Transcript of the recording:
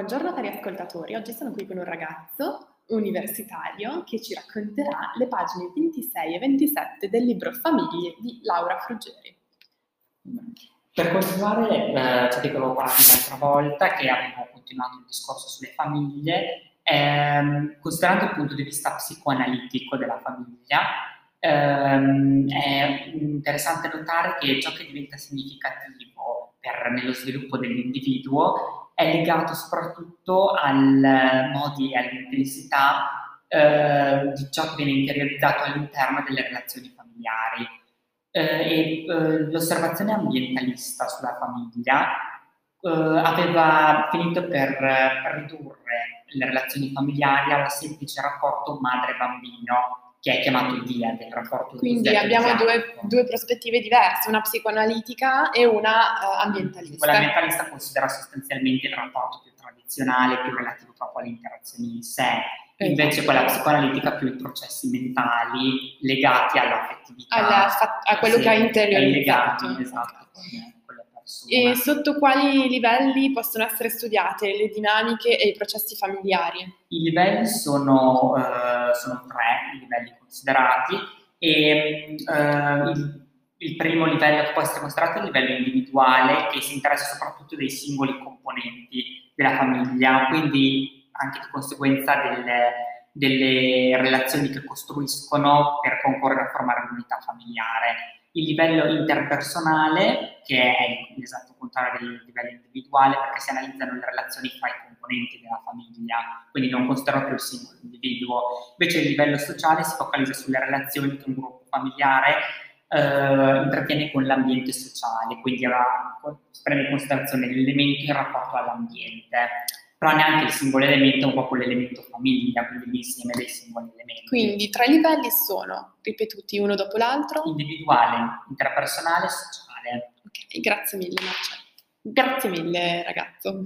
Buongiorno cari ascoltatori, oggi sono qui con un ragazzo universitario che ci racconterà le pagine 26 e 27 del libro Famiglie di Laura Fruggeri. Per continuare, eh, ciò di cui avevo volta, che avevo continuato il discorso sulle famiglie, ehm, considerando il punto di vista psicoanalitico della famiglia, ehm, è interessante notare che ciò che diventa significativo per, nello sviluppo dell'individuo è legato soprattutto al modi e all'intensità eh, di ciò che viene interiorizzato all'interno delle relazioni familiari. Eh, e eh, l'osservazione ambientalista sulla famiglia eh, aveva finito per ridurre le relazioni familiari al semplice rapporto madre-bambino che è chiamato il dia del rapporto Quindi abbiamo due, due, prospettive diverse, una psicoanalitica e una uh, ambientalista. Quella ambientalista considera sostanzialmente il rapporto più tradizionale, più relativo proprio alle interazioni in sé, esatto. invece quella psicoanalitica più i processi mentali legati all'affettività. Alla, a quello sì, che ha interiorizzato. Esatto. E sotto quali livelli possono essere studiate le dinamiche e i processi familiari? I livelli sono, uh, sono tre, i livelli considerati, e uh, il, il, primo livello che può essere considerato è il livello individuale, che si interessa soprattutto dei singoli componenti della famiglia, quindi anche di conseguenza delle, delle relazioni che costruiscono per concorrere a formare l'unità familiare il livello interpersonale, che è l'esatto contrario del livello individuale, perché si analizzano le relazioni fra i componenti della famiglia, quindi non considero più il singolo individuo. Invece il livello sociale si focalizza sulle relazioni che un gruppo familiare eh, intrattiene con l'ambiente sociale, quindi si prende in considerazione l'elemento in rapporto all'ambiente però neanche il singolo elemento è un po' quell'elemento famiglia, quindi l'insieme dei singoli elementi. Quindi i tre livelli sono ripetuti uno dopo l'altro? Individuale, interpersonale e sociale. Ok, grazie mille Marcello. Grazie mille ragazzo.